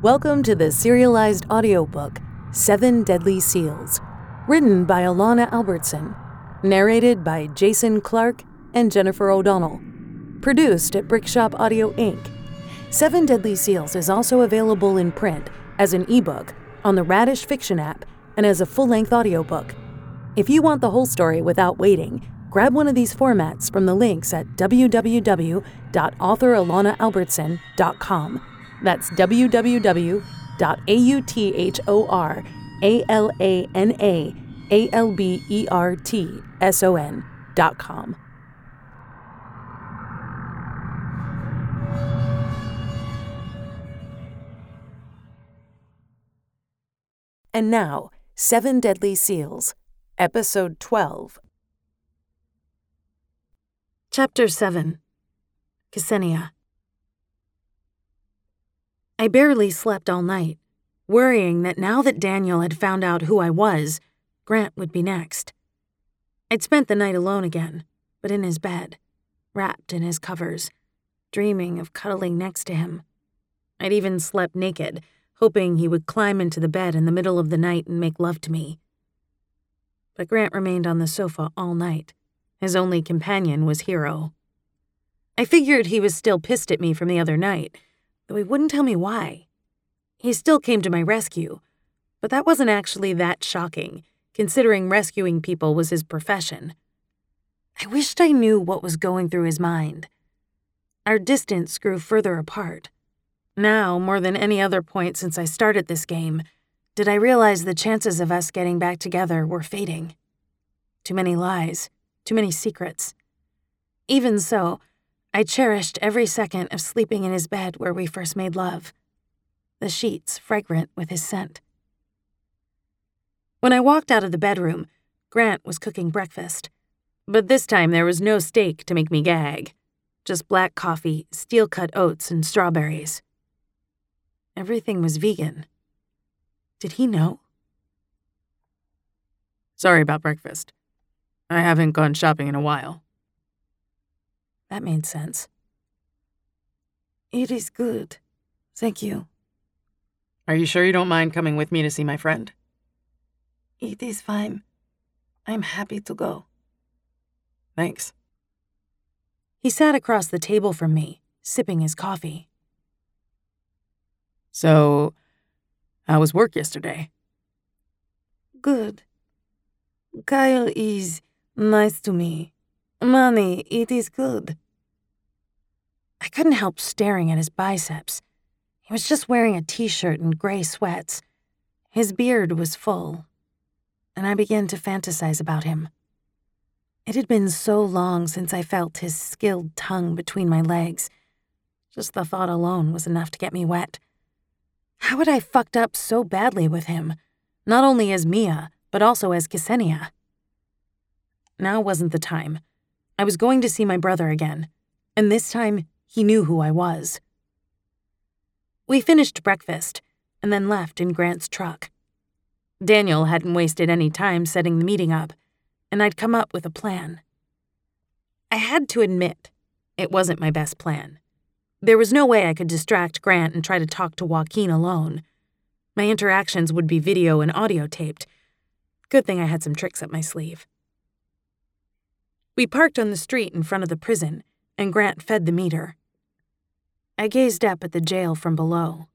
Welcome to the serialized audiobook, Seven Deadly Seals, written by Alana Albertson, narrated by Jason Clark and Jennifer O'Donnell, produced at Brickshop Audio Inc. Seven Deadly Seals is also available in print as an ebook on the Radish Fiction app and as a full length audiobook. If you want the whole story without waiting, grab one of these formats from the links at www.authoralanaalbertson.com. That's www.authoralanaalbertson.com. And now, Seven Deadly Seals, Episode 12. Chapter 7 Ksenia. I barely slept all night, worrying that now that Daniel had found out who I was, Grant would be next. I'd spent the night alone again, but in his bed, wrapped in his covers, dreaming of cuddling next to him. I'd even slept naked hoping he would climb into the bed in the middle of the night and make love to me. But Grant remained on the sofa all night. His only companion was Hero. I figured he was still pissed at me from the other night, though he wouldn't tell me why. He still came to my rescue, but that wasn't actually that shocking, considering rescuing people was his profession. I wished I knew what was going through his mind. Our distance grew further apart. Now, more than any other point since I started this game, did I realize the chances of us getting back together were fading. Too many lies, too many secrets. Even so, I cherished every second of sleeping in his bed where we first made love, the sheets fragrant with his scent. When I walked out of the bedroom, Grant was cooking breakfast. But this time there was no steak to make me gag, just black coffee, steel cut oats, and strawberries. Everything was vegan. Did he know? Sorry about breakfast. I haven't gone shopping in a while. That made sense. It is good. Thank you. Are you sure you don't mind coming with me to see my friend? It is fine. I'm happy to go. Thanks. He sat across the table from me, sipping his coffee. So, how was work yesterday? Good. Kyle is nice to me. Money, it is good. I couldn't help staring at his biceps. He was just wearing a t shirt and gray sweats. His beard was full, and I began to fantasize about him. It had been so long since I felt his skilled tongue between my legs. Just the thought alone was enough to get me wet. How had I fucked up so badly with him? Not only as Mia, but also as Ksenia. Now wasn't the time. I was going to see my brother again, and this time he knew who I was. We finished breakfast and then left in Grant's truck. Daniel hadn't wasted any time setting the meeting up, and I'd come up with a plan. I had to admit, it wasn't my best plan. There was no way I could distract Grant and try to talk to Joaquin alone. My interactions would be video and audio taped. Good thing I had some tricks up my sleeve. We parked on the street in front of the prison, and Grant fed the meter. I gazed up at the jail from below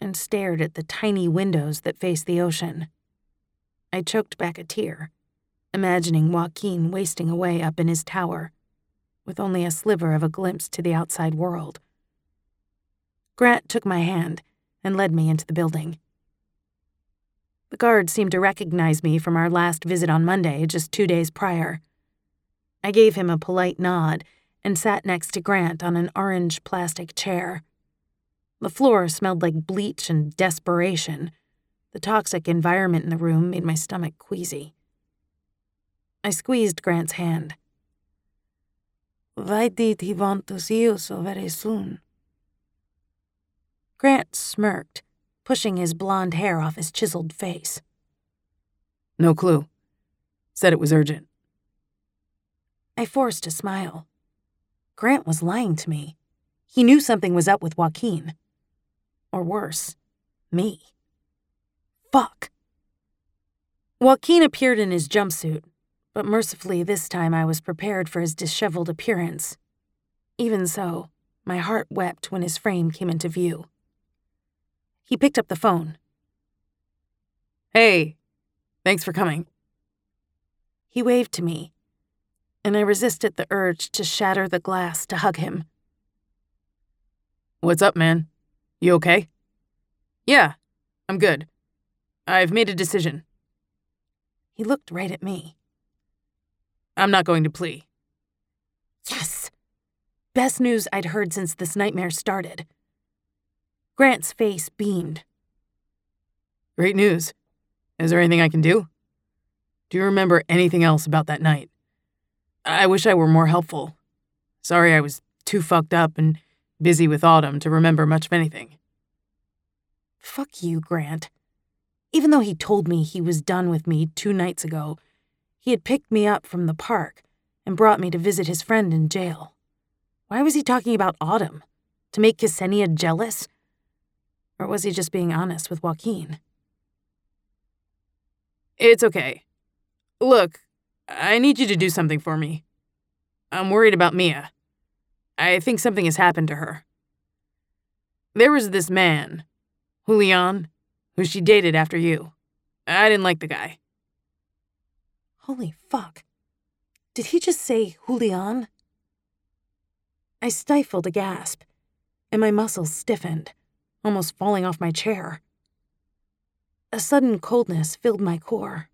and stared at the tiny windows that faced the ocean. I choked back a tear, imagining Joaquin wasting away up in his tower, with only a sliver of a glimpse to the outside world. Grant took my hand and led me into the building. The guard seemed to recognize me from our last visit on Monday, just two days prior. I gave him a polite nod and sat next to Grant on an orange plastic chair. The floor smelled like bleach and desperation. The toxic environment in the room made my stomach queasy. I squeezed Grant's hand. Why did he want to see you so very soon? Grant smirked, pushing his blond hair off his chiseled face. No clue. Said it was urgent. I forced a smile. Grant was lying to me. He knew something was up with Joaquin. Or worse, Me. Fuck. Joaquin appeared in his jumpsuit, but mercifully this time I was prepared for his disheveled appearance. Even so, my heart wept when his frame came into view. He picked up the phone. Hey, thanks for coming. He waved to me, and I resisted the urge to shatter the glass to hug him. What's up, man? You okay? Yeah, I'm good. I've made a decision. He looked right at me. I'm not going to plea. Yes! Best news I'd heard since this nightmare started. Grant's face beamed. Great news. Is there anything I can do? Do you remember anything else about that night? I wish I were more helpful. Sorry I was too fucked up and busy with Autumn to remember much of anything. Fuck you, Grant. Even though he told me he was done with me two nights ago, he had picked me up from the park and brought me to visit his friend in jail. Why was he talking about Autumn? To make Ksenia jealous? Or was he just being honest with Joaquin? It's okay. Look, I need you to do something for me. I'm worried about Mia. I think something has happened to her. There was this man, Julian, who she dated after you. I didn't like the guy. Holy fuck. Did he just say Julian? I stifled a gasp, and my muscles stiffened, almost falling off my chair. A sudden coldness filled my core.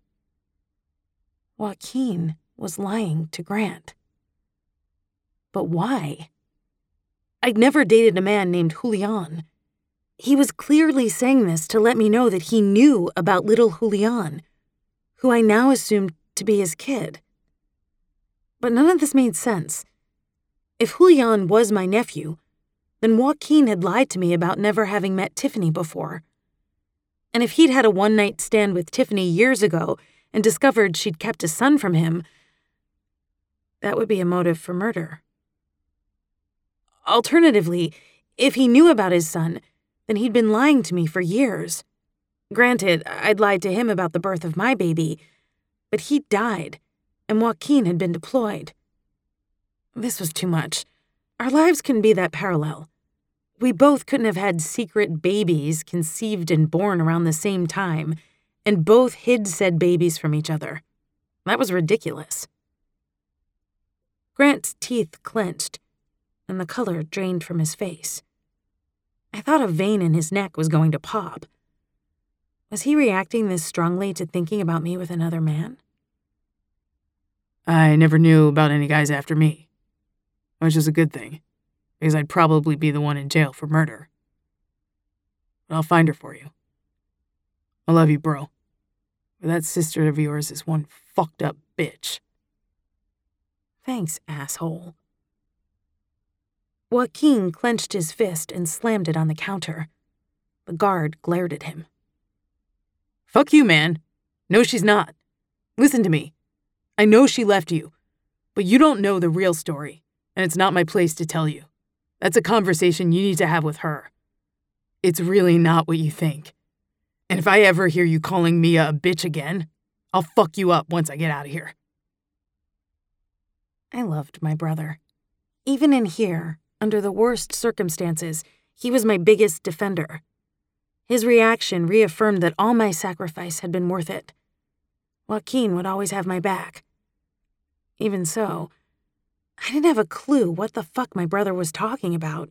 Joaquin was lying to Grant. But why? I'd never dated a man named Julian. He was clearly saying this to let me know that he knew about little Julian, who I now assumed to be his kid. But none of this made sense. If Julian was my nephew, then Joaquin had lied to me about never having met Tiffany before. And if he'd had a one night stand with Tiffany years ago and discovered she'd kept a son from him, that would be a motive for murder. Alternatively, if he knew about his son, then he'd been lying to me for years. Granted, I'd lied to him about the birth of my baby, but he died, and Joaquin had been deployed. This was too much. Our lives couldn't be that parallel. We both couldn't have had secret babies conceived and born around the same time, and both hid said babies from each other. That was ridiculous. Grant's teeth clenched, and the color drained from his face. I thought a vein in his neck was going to pop. Was he reacting this strongly to thinking about me with another man? I never knew about any guys after me which is a good thing, because I'd probably be the one in jail for murder. But I'll find her for you. I love you, bro. But that sister of yours is one fucked up bitch. Thanks, asshole. Joaquin clenched his fist and slammed it on the counter. The guard glared at him. Fuck you, man. No, she's not. Listen to me. I know she left you, but you don't know the real story and it's not my place to tell you. That's a conversation you need to have with her. It's really not what you think. And if I ever hear you calling Mia a bitch again, I'll fuck you up once I get out of here. I loved my brother. Even in here, under the worst circumstances, he was my biggest defender. His reaction reaffirmed that all my sacrifice had been worth it. Joaquin would always have my back. Even so, I didn't have a clue what the fuck my brother was talking about.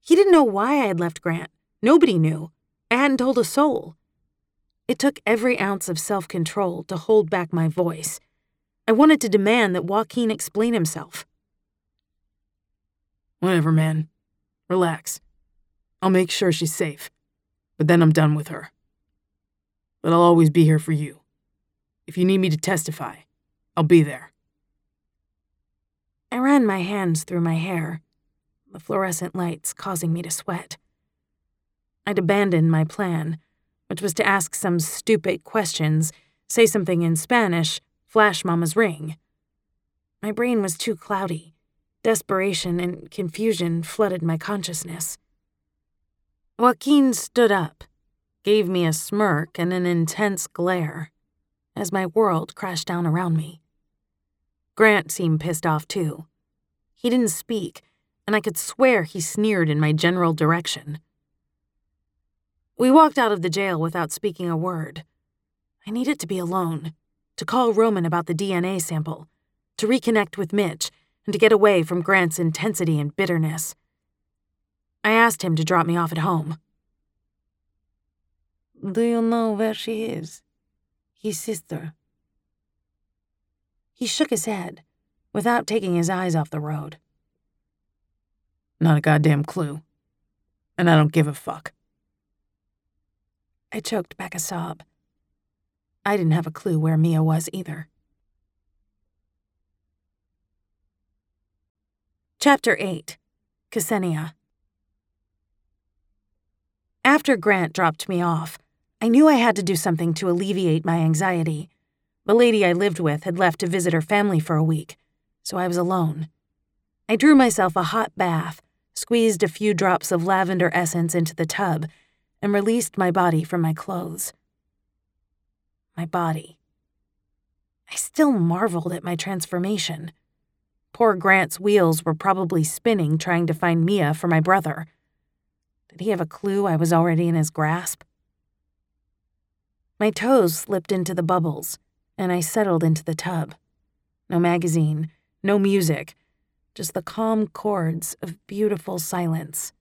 He didn't know why I had left Grant. Nobody knew. I hadn't told a soul. It took every ounce of self control to hold back my voice. I wanted to demand that Joaquin explain himself. Whatever, man. Relax. I'll make sure she's safe. But then I'm done with her. But I'll always be here for you. If you need me to testify, I'll be there. I ran my hands through my hair, the fluorescent lights causing me to sweat. I'd abandoned my plan, which was to ask some stupid questions, say something in Spanish, flash Mama's ring. My brain was too cloudy. Desperation and confusion flooded my consciousness. Joaquin stood up, gave me a smirk and an intense glare as my world crashed down around me. Grant seemed pissed off too. He didn't speak, and I could swear he sneered in my general direction. We walked out of the jail without speaking a word. I needed to be alone, to call Roman about the DNA sample, to reconnect with Mitch, and to get away from Grant's intensity and bitterness. I asked him to drop me off at home. Do you know where she is? His sister. He shook his head, without taking his eyes off the road. Not a goddamn clue. And I don't give a fuck. I choked back a sob. I didn't have a clue where Mia was either. Chapter 8 Ksenia After Grant dropped me off, I knew I had to do something to alleviate my anxiety. The lady I lived with had left to visit her family for a week, so I was alone. I drew myself a hot bath, squeezed a few drops of lavender essence into the tub, and released my body from my clothes. My body. I still marveled at my transformation. Poor Grant's wheels were probably spinning trying to find Mia for my brother. Did he have a clue I was already in his grasp? My toes slipped into the bubbles, and I settled into the tub. No magazine, no music, just the calm chords of beautiful silence.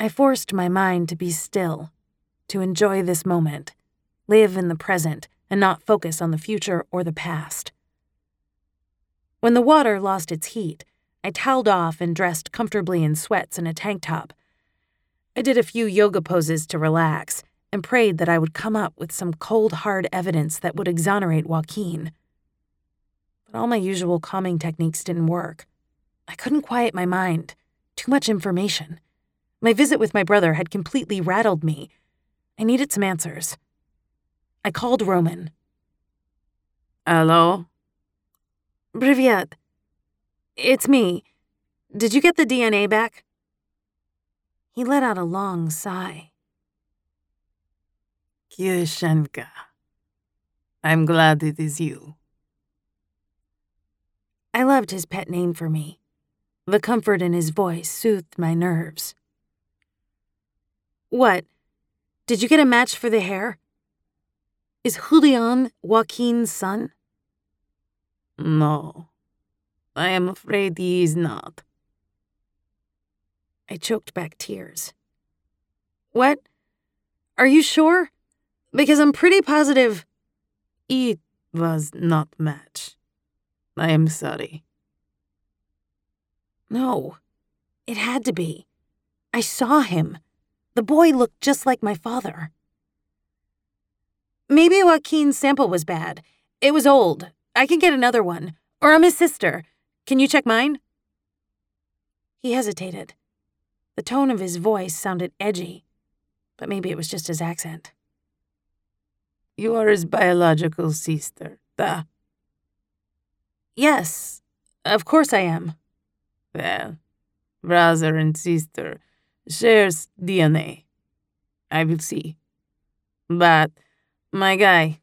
I forced my mind to be still, to enjoy this moment, live in the present, and not focus on the future or the past. When the water lost its heat, I toweled off and dressed comfortably in sweats and a tank top. I did a few yoga poses to relax and prayed that I would come up with some cold, hard evidence that would exonerate Joaquin. But all my usual calming techniques didn't work. I couldn't quiet my mind. Too much information. My visit with my brother had completely rattled me. I needed some answers. I called Roman. Hello? Privyet. It's me. Did you get the DNA back? He let out a long sigh. Ksyushenka. I'm glad it is you. I loved his pet name for me. The comfort in his voice soothed my nerves. What? Did you get a match for the hair? Is Julian Joaquin's son? No. I am afraid he is not. I choked back tears. What? Are you sure? Because I'm pretty positive. It was not match. I am sorry. No, it had to be. I saw him. The boy looked just like my father. Maybe Joaquin's sample was bad. It was old. I can get another one. Or I'm his sister. Can you check mine? He hesitated. The tone of his voice sounded edgy, but maybe it was just his accent. You are his biological sister, da? Yes, of course I am. Well, brother and sister shares DNA. I will see. But my guy,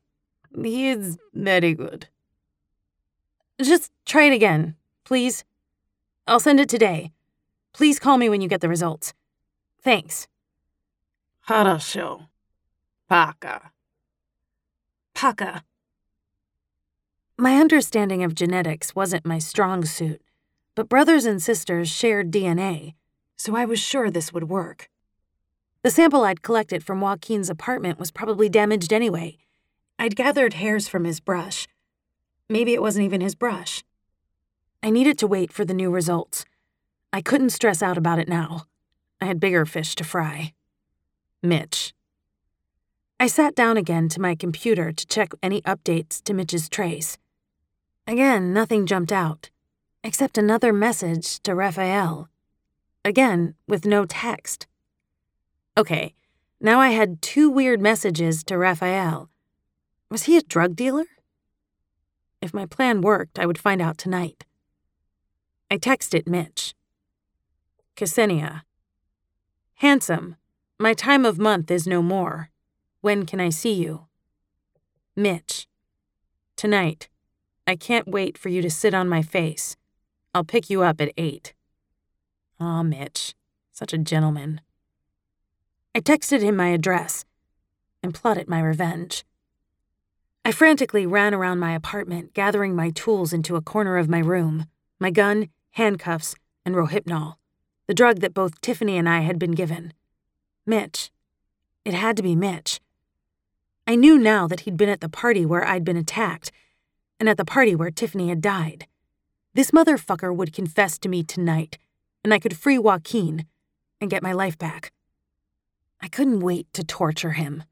he is very good. Just try it again, please. I'll send it today. Please call me when you get the results. Thanks. Хорошо. Пока. Paka. My understanding of genetics wasn't my strong suit, but brothers and sisters shared DNA, so I was sure this would work. The sample I'd collected from Joaquin's apartment was probably damaged anyway. I'd gathered hairs from his brush. Maybe it wasn't even his brush. I needed to wait for the new results. I couldn't stress out about it now. I had bigger fish to fry. Mitch. I sat down again to my computer to check any updates to Mitch's trace. Again, nothing jumped out, except another message to Raphael. Again, with no text. Okay, now I had two weird messages to Raphael. Was he a drug dealer? If my plan worked, I would find out tonight. I texted Mitch. Ksenia. Handsome, My time of month is no more. When can I see you? Mitch. Tonight. I can't wait for you to sit on my face. I'll pick you up at eight. Aw, Mitch. Such a gentleman. I texted him my address and plotted my revenge. I frantically ran around my apartment, gathering my tools into a corner of my room my gun, handcuffs, and Rohypnol, the drug that both Tiffany and I had been given. Mitch. It had to be Mitch. I knew now that he'd been at the party where I'd been attacked, and at the party where Tiffany had died. This motherfucker would confess to me tonight, and I could free Joaquin and get my life back. I couldn't wait to torture him.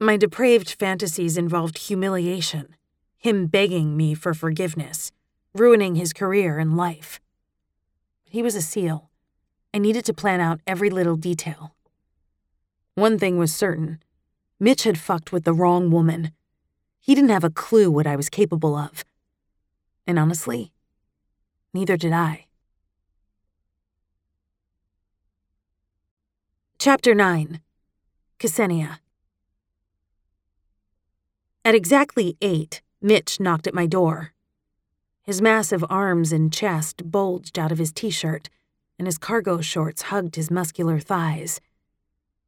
My depraved fantasies involved humiliation, him begging me for forgiveness, ruining his career and life. He was a SEAL. I needed to plan out every little detail. One thing was certain Mitch had fucked with the wrong woman. He didn't have a clue what I was capable of. And honestly, neither did I. Chapter 9 Ksenia At exactly eight, Mitch knocked at my door. His massive arms and chest bulged out of his t shirt, and his cargo shorts hugged his muscular thighs.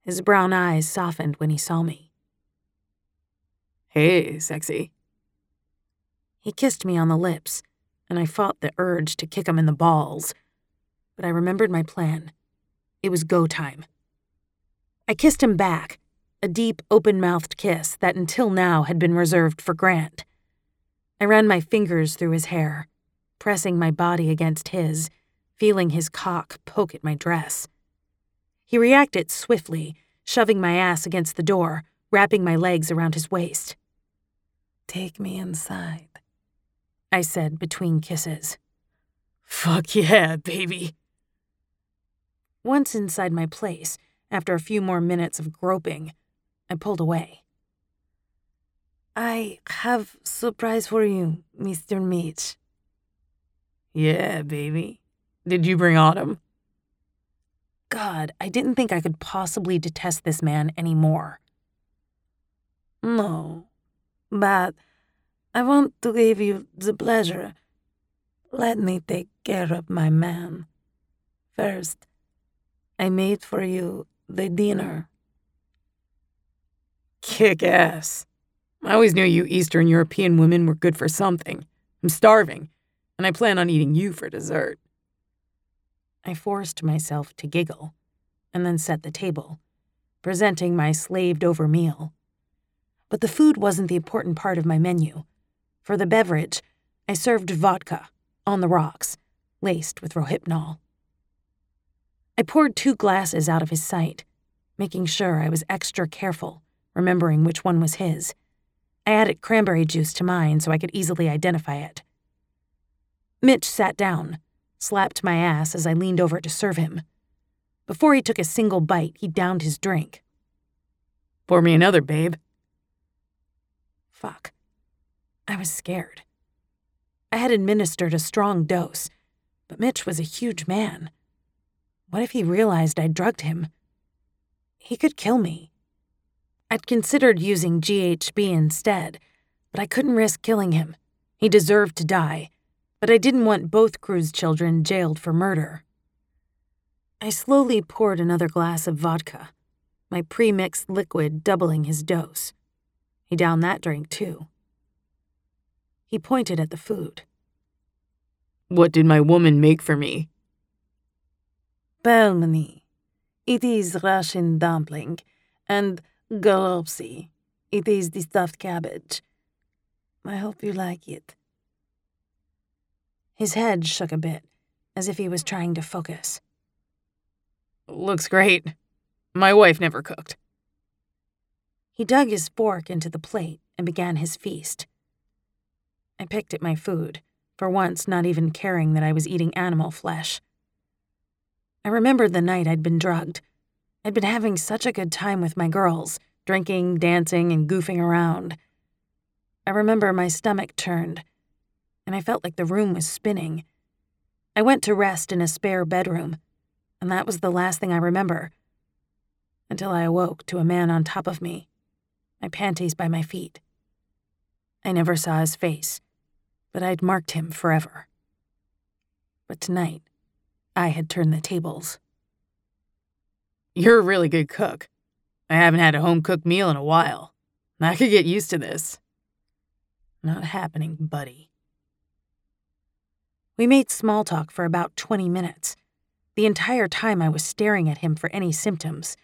His brown eyes softened when he saw me. Hey, sexy. He kissed me on the lips, and I fought the urge to kick him in the balls. But I remembered my plan. It was go time. I kissed him back, a deep, open mouthed kiss that until now had been reserved for Grant. I ran my fingers through his hair, pressing my body against his, feeling his cock poke at my dress. He reacted swiftly, shoving my ass against the door, wrapping my legs around his waist. Take me inside, I said between kisses. Fuck yeah, baby. Once inside my place, after a few more minutes of groping, I pulled away. I have surprise for you, Mr. Mitch. Yeah, baby. Did you bring Autumn? God, I didn't think I could possibly detest this man anymore. No, but I want to give you the pleasure. Let me take care of my man. First, I made for you the dinner. Kick ass. I always knew you Eastern European women were good for something. I'm starving, and I plan on eating you for dessert. I forced myself to giggle, and then set the table, presenting my slaved over meal. But the food wasn't the important part of my menu. For the beverage, I served vodka, on the rocks, laced with Rohypnol. I poured two glasses out of his sight, making sure I was extra careful, remembering which one was his. I added cranberry juice to mine so I could easily identify it. Mitch sat down, slapped my ass as I leaned over to serve him. Before he took a single bite, he downed his drink. Pour me another, babe. Fuck. I was scared. I had administered a strong dose, but Mitch was a huge man. What if he realized I'd drugged him? He could kill me. I'd considered using GHB instead, but I couldn't risk killing him. He deserved to die, but I didn't want both Cruz children jailed for murder. I slowly poured another glass of vodka, my pre-mixed liquid doubling his dose. He downed that drink too. He pointed at the food. What did my woman make for me? Pelmeni. It is Russian dumpling, and golubtsi. It is the stuffed cabbage. I hope you like it. His head shook a bit, as if he was trying to focus. Looks great. My wife never cooked. He dug his fork into the plate and began his feast. I picked at my food, for once not even caring that I was eating animal flesh. I remembered the night I'd been drugged. I'd been having such a good time with my girls, drinking, dancing, and goofing around. I remember my stomach turned and I felt like the room was spinning. I went to rest in a spare bedroom, and that was the last thing I remember. until I awoke to a man on top of me, my panties by my feet. I never saw his face, but I'd marked him forever. But tonight, I had turned the tables. You're a really good cook. I haven't had a home cooked meal in a while. I could get used to this. Not happening, buddy. We made small talk for about 20 minutes. The entire time I was staring at him for any symptoms.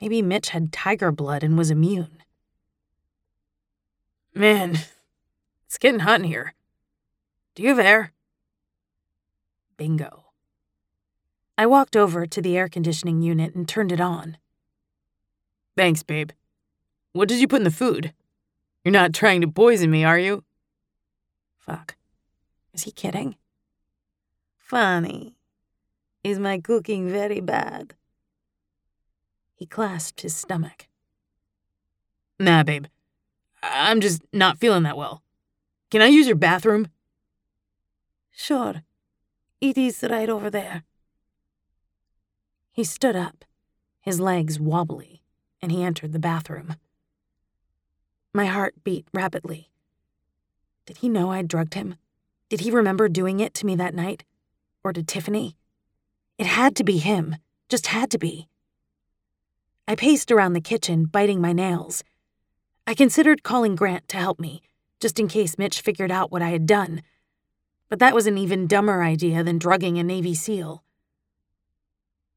Maybe Mitch had tiger blood and was immune. Man, it's getting hot in here. Do you have air? Bingo. I walked over to the air conditioning unit and turned it on. Thanks, babe. What did you put in the food? You're not trying to poison me, are you? Fuck. Is he kidding? Funny. Is my cooking very bad? He clasped his stomach. Nah, babe. I'm just not feeling that well. Can I use your bathroom? Sure. It is right over there. He stood up, his legs wobbly, and he entered the bathroom. My heart beat rapidly. Did he know I'd drugged him? Did he remember doing it to me that night? Or to Tiffany? It had to be him, just had to be. I paced around the kitchen, biting my nails. I considered calling Grant to help me, just in case Mitch figured out what I had done. But that was an even dumber idea than drugging a Navy SEAL.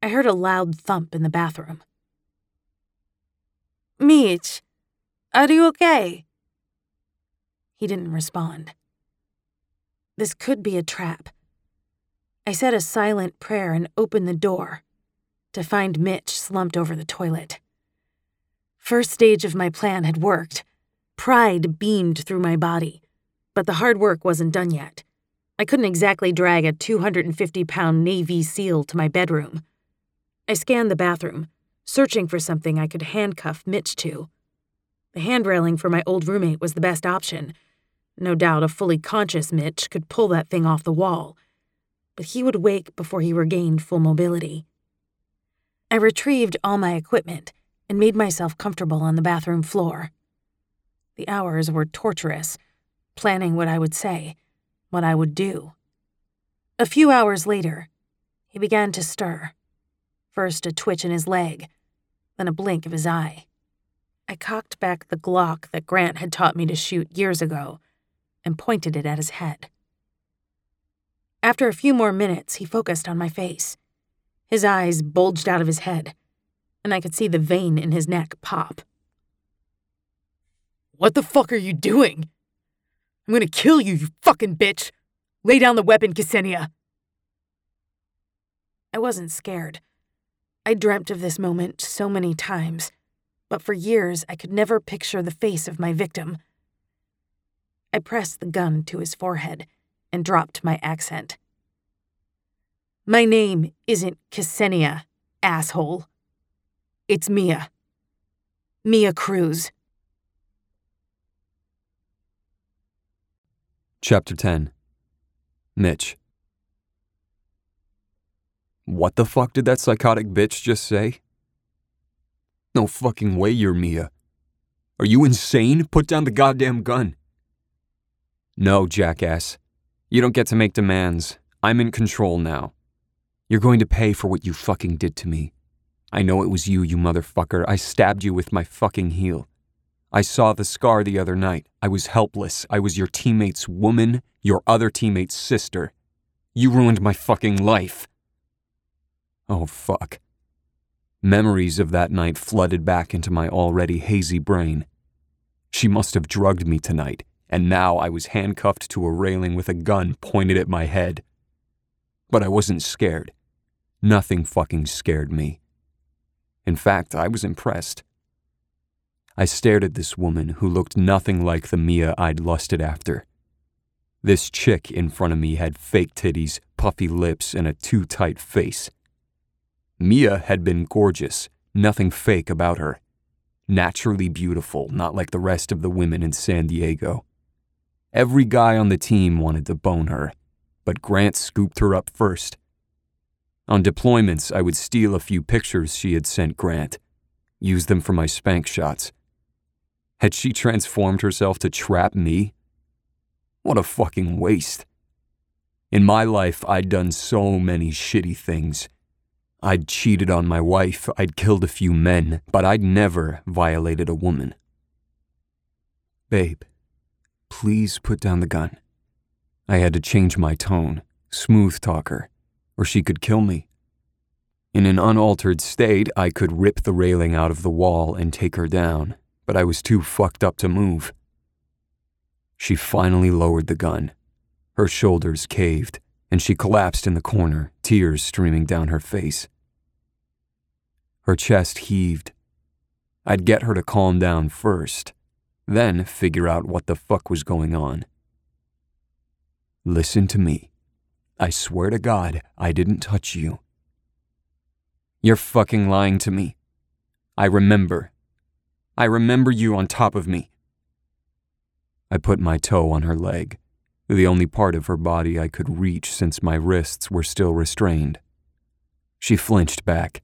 I heard a loud thump in the bathroom. Mitch, are you okay? He didn't respond. This could be a trap. I said a silent prayer and opened the door to find Mitch slumped over the toilet. First stage of my plan had worked. Pride beamed through my body, but the hard work wasn't done yet. I couldn't exactly drag a 250 pound Navy SEAL to my bedroom. I scanned the bathroom, searching for something I could handcuff Mitch to. The hand railing for my old roommate was the best option. No doubt a fully conscious Mitch could pull that thing off the wall, but he would wake before he regained full mobility. I retrieved all my equipment and made myself comfortable on the bathroom floor. The hours were torturous, planning what I would say, what I would do. A few hours later, he began to stir first a twitch in his leg, then a blink of his eye. I cocked back the Glock that Grant had taught me to shoot years ago and pointed it at his head. After a few more minutes, he focused on my face. His eyes bulged out of his head, and I could see the vein in his neck pop. What the fuck are you doing? I'm gonna kill you, you fucking bitch! Lay down the weapon, Ksenia! I wasn't scared. I dreamt of this moment so many times, but for years I could never picture the face of my victim. I pressed the gun to his forehead and dropped my accent. My name isn't Ksenia, asshole. It's Mia. Mia Cruz. Chapter 10 Mitch what the fuck did that psychotic bitch just say? No fucking way you're Mia. Are you insane? Put down the goddamn gun. No, jackass. You don't get to make demands. I'm in control now. You're going to pay for what you fucking did to me. I know it was you, you motherfucker. I stabbed you with my fucking heel. I saw the scar the other night. I was helpless. I was your teammate's woman, your other teammate's sister. You ruined my fucking life. Oh, fuck. Memories of that night flooded back into my already hazy brain. She must have drugged me tonight, and now I was handcuffed to a railing with a gun pointed at my head. But I wasn't scared. Nothing fucking scared me. In fact, I was impressed. I stared at this woman who looked nothing like the Mia I'd lusted after. This chick in front of me had fake titties, puffy lips, and a too tight face. Mia had been gorgeous, nothing fake about her. Naturally beautiful, not like the rest of the women in San Diego. Every guy on the team wanted to bone her, but Grant scooped her up first. On deployments, I would steal a few pictures she had sent Grant, use them for my spank shots. Had she transformed herself to trap me? What a fucking waste. In my life, I'd done so many shitty things. I'd cheated on my wife, I'd killed a few men, but I'd never violated a woman. Babe, please put down the gun. I had to change my tone, smooth talker, or she could kill me. In an unaltered state, I could rip the railing out of the wall and take her down, but I was too fucked up to move. She finally lowered the gun. Her shoulders caved, and she collapsed in the corner, tears streaming down her face. Her chest heaved. I'd get her to calm down first, then figure out what the fuck was going on. Listen to me. I swear to God, I didn't touch you. You're fucking lying to me. I remember. I remember you on top of me. I put my toe on her leg, the only part of her body I could reach since my wrists were still restrained. She flinched back.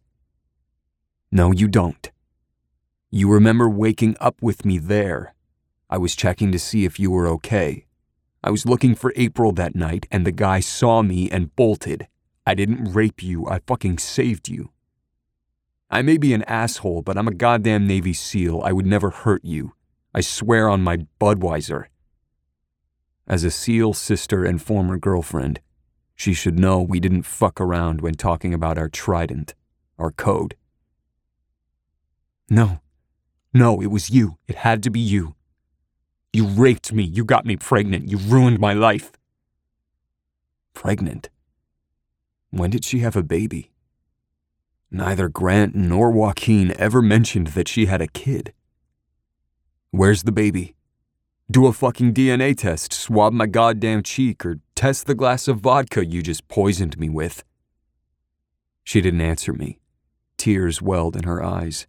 No, you don't. You remember waking up with me there. I was checking to see if you were okay. I was looking for April that night, and the guy saw me and bolted. I didn't rape you, I fucking saved you. I may be an asshole, but I'm a goddamn Navy SEAL. I would never hurt you. I swear on my Budweiser. As a SEAL sister and former girlfriend, she should know we didn't fuck around when talking about our trident, our code. No, no, it was you. It had to be you. You raped me. You got me pregnant. You ruined my life. Pregnant? When did she have a baby? Neither Grant nor Joaquin ever mentioned that she had a kid. Where's the baby? Do a fucking DNA test, swab my goddamn cheek, or test the glass of vodka you just poisoned me with. She didn't answer me. Tears welled in her eyes.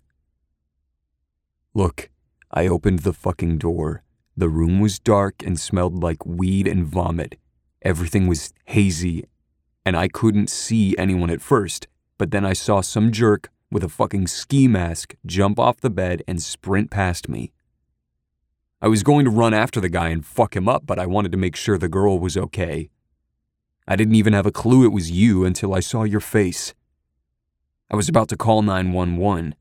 Look, I opened the fucking door. The room was dark and smelled like weed and vomit. Everything was hazy, and I couldn't see anyone at first, but then I saw some jerk with a fucking ski mask jump off the bed and sprint past me. I was going to run after the guy and fuck him up, but I wanted to make sure the girl was okay. I didn't even have a clue it was you until I saw your face. I was about to call 911.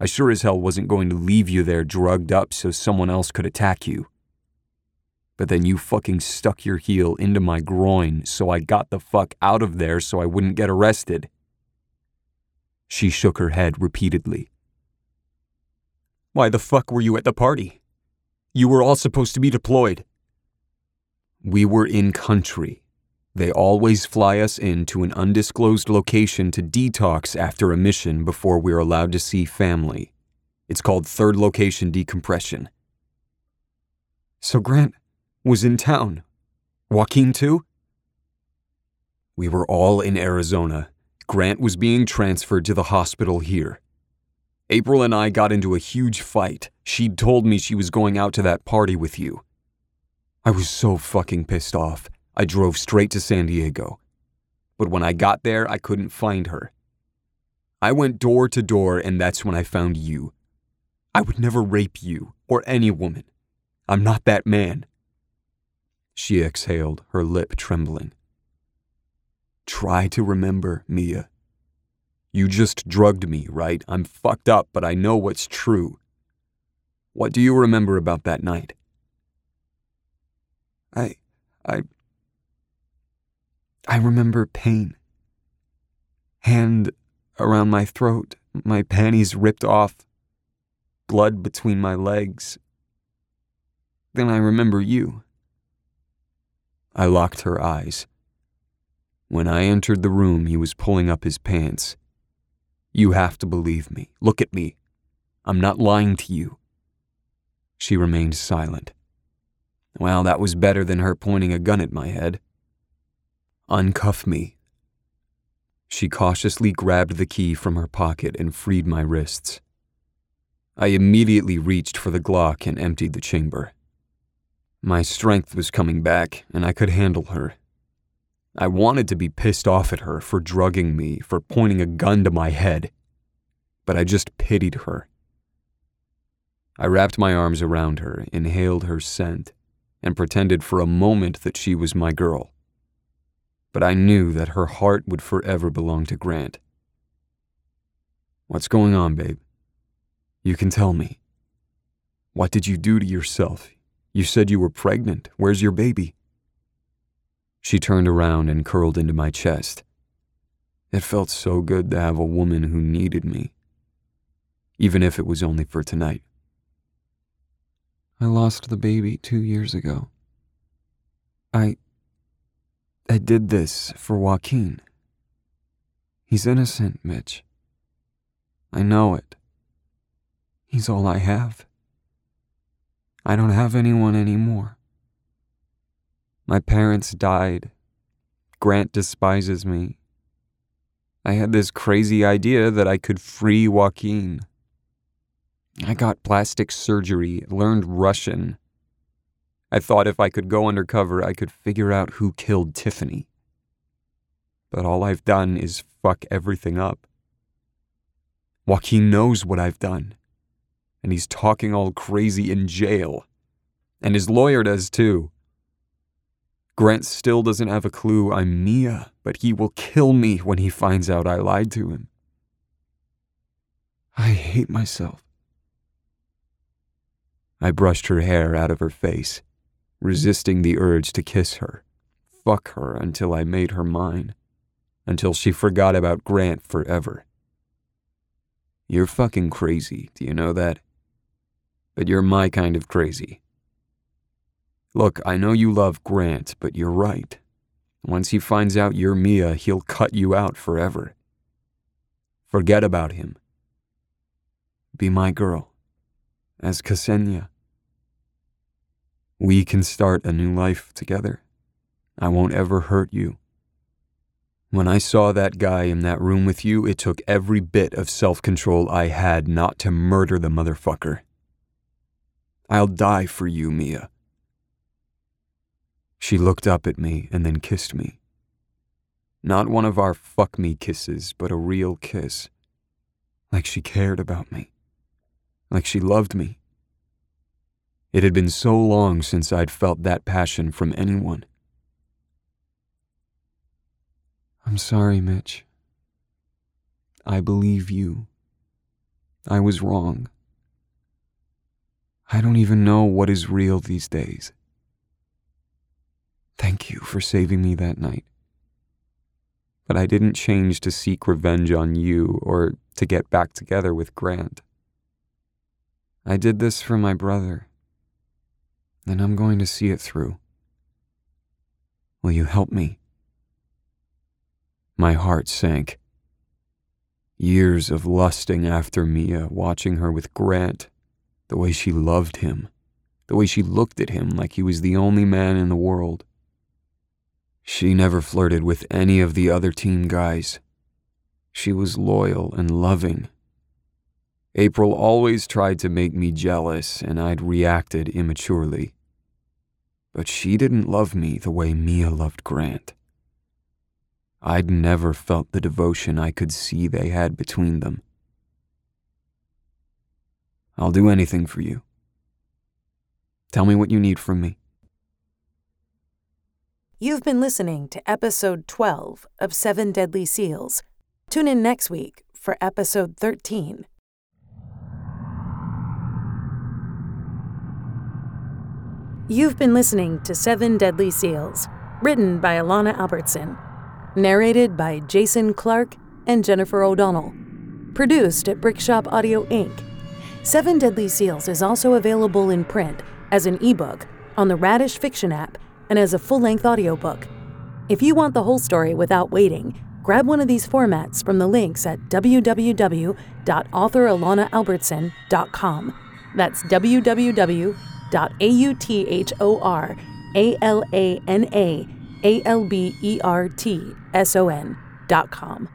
I sure as hell wasn't going to leave you there drugged up so someone else could attack you. But then you fucking stuck your heel into my groin, so I got the fuck out of there so I wouldn't get arrested. She shook her head repeatedly. Why the fuck were you at the party? You were all supposed to be deployed. We were in country. They always fly us in to an undisclosed location to detox after a mission before we're allowed to see family. It's called third location decompression. So Grant was in town. Joaquin too? We were all in Arizona. Grant was being transferred to the hospital here. April and I got into a huge fight. She'd told me she was going out to that party with you. I was so fucking pissed off. I drove straight to San Diego. But when I got there, I couldn't find her. I went door to door, and that's when I found you. I would never rape you or any woman. I'm not that man. She exhaled, her lip trembling. Try to remember, Mia. You just drugged me, right? I'm fucked up, but I know what's true. What do you remember about that night? I. I. I remember pain. Hand around my throat, my panties ripped off, blood between my legs. Then I remember you. I locked her eyes. When I entered the room, he was pulling up his pants. You have to believe me. Look at me. I'm not lying to you. She remained silent. Well, that was better than her pointing a gun at my head. Uncuff me. She cautiously grabbed the key from her pocket and freed my wrists. I immediately reached for the Glock and emptied the chamber. My strength was coming back, and I could handle her. I wanted to be pissed off at her for drugging me, for pointing a gun to my head. But I just pitied her, I wrapped my arms around her, inhaled her scent, and pretended for a moment that she was my girl. But I knew that her heart would forever belong to Grant. What's going on, babe? You can tell me. What did you do to yourself? You said you were pregnant. Where's your baby? She turned around and curled into my chest. It felt so good to have a woman who needed me, even if it was only for tonight. I lost the baby two years ago. I. I did this for Joaquin. He's innocent, Mitch. I know it. He's all I have. I don't have anyone anymore. My parents died. Grant despises me. I had this crazy idea that I could free Joaquin. I got plastic surgery, learned Russian. I thought if I could go undercover, I could figure out who killed Tiffany. But all I've done is fuck everything up. Joaquin knows what I've done, and he's talking all crazy in jail. And his lawyer does too. Grant still doesn't have a clue I'm Mia, but he will kill me when he finds out I lied to him. I hate myself. I brushed her hair out of her face, resisting the urge to kiss her, fuck her until I made her mine, until she forgot about Grant forever. You're fucking crazy, do you know that? But you're my kind of crazy. Look, I know you love Grant, but you're right. Once he finds out you're Mia, he'll cut you out forever. Forget about him. Be my girl as Ksenia. We can start a new life together. I won't ever hurt you. When I saw that guy in that room with you, it took every bit of self control I had not to murder the motherfucker. I'll die for you, Mia. She looked up at me and then kissed me. Not one of our fuck me kisses, but a real kiss. Like she cared about me like she loved me. It had been so long since I'd felt that passion from anyone. I'm sorry, Mitch. I believe you. I was wrong. I don't even know what is real these days. Thank you for saving me that night. But I didn't change to seek revenge on you or to get back together with Grant. I did this for my brother, and I'm going to see it through. Will you help me? My heart sank. Years of lusting after Mia, watching her with Grant, the way she loved him, the way she looked at him like he was the only man in the world. She never flirted with any of the other team guys. She was loyal and loving April always tried to make me jealous, and I'd reacted immaturely. But she didn't love me the way Mia loved Grant. I'd never felt the devotion I could see they had between them. I'll do anything for you. Tell me what you need from me. You've been listening to episode 12 of Seven Deadly Seals. Tune in next week for episode 13. You've been listening to Seven Deadly Seals, written by Alana Albertson, narrated by Jason Clark and Jennifer O'Donnell, produced at Brickshop Audio Inc. Seven Deadly Seals is also available in print as an ebook on the Radish Fiction app and as a full length audiobook. If you want the whole story without waiting, grab one of these formats from the links at www.authoralanaalbertson.com. That's www.authoralanaalbertson.com.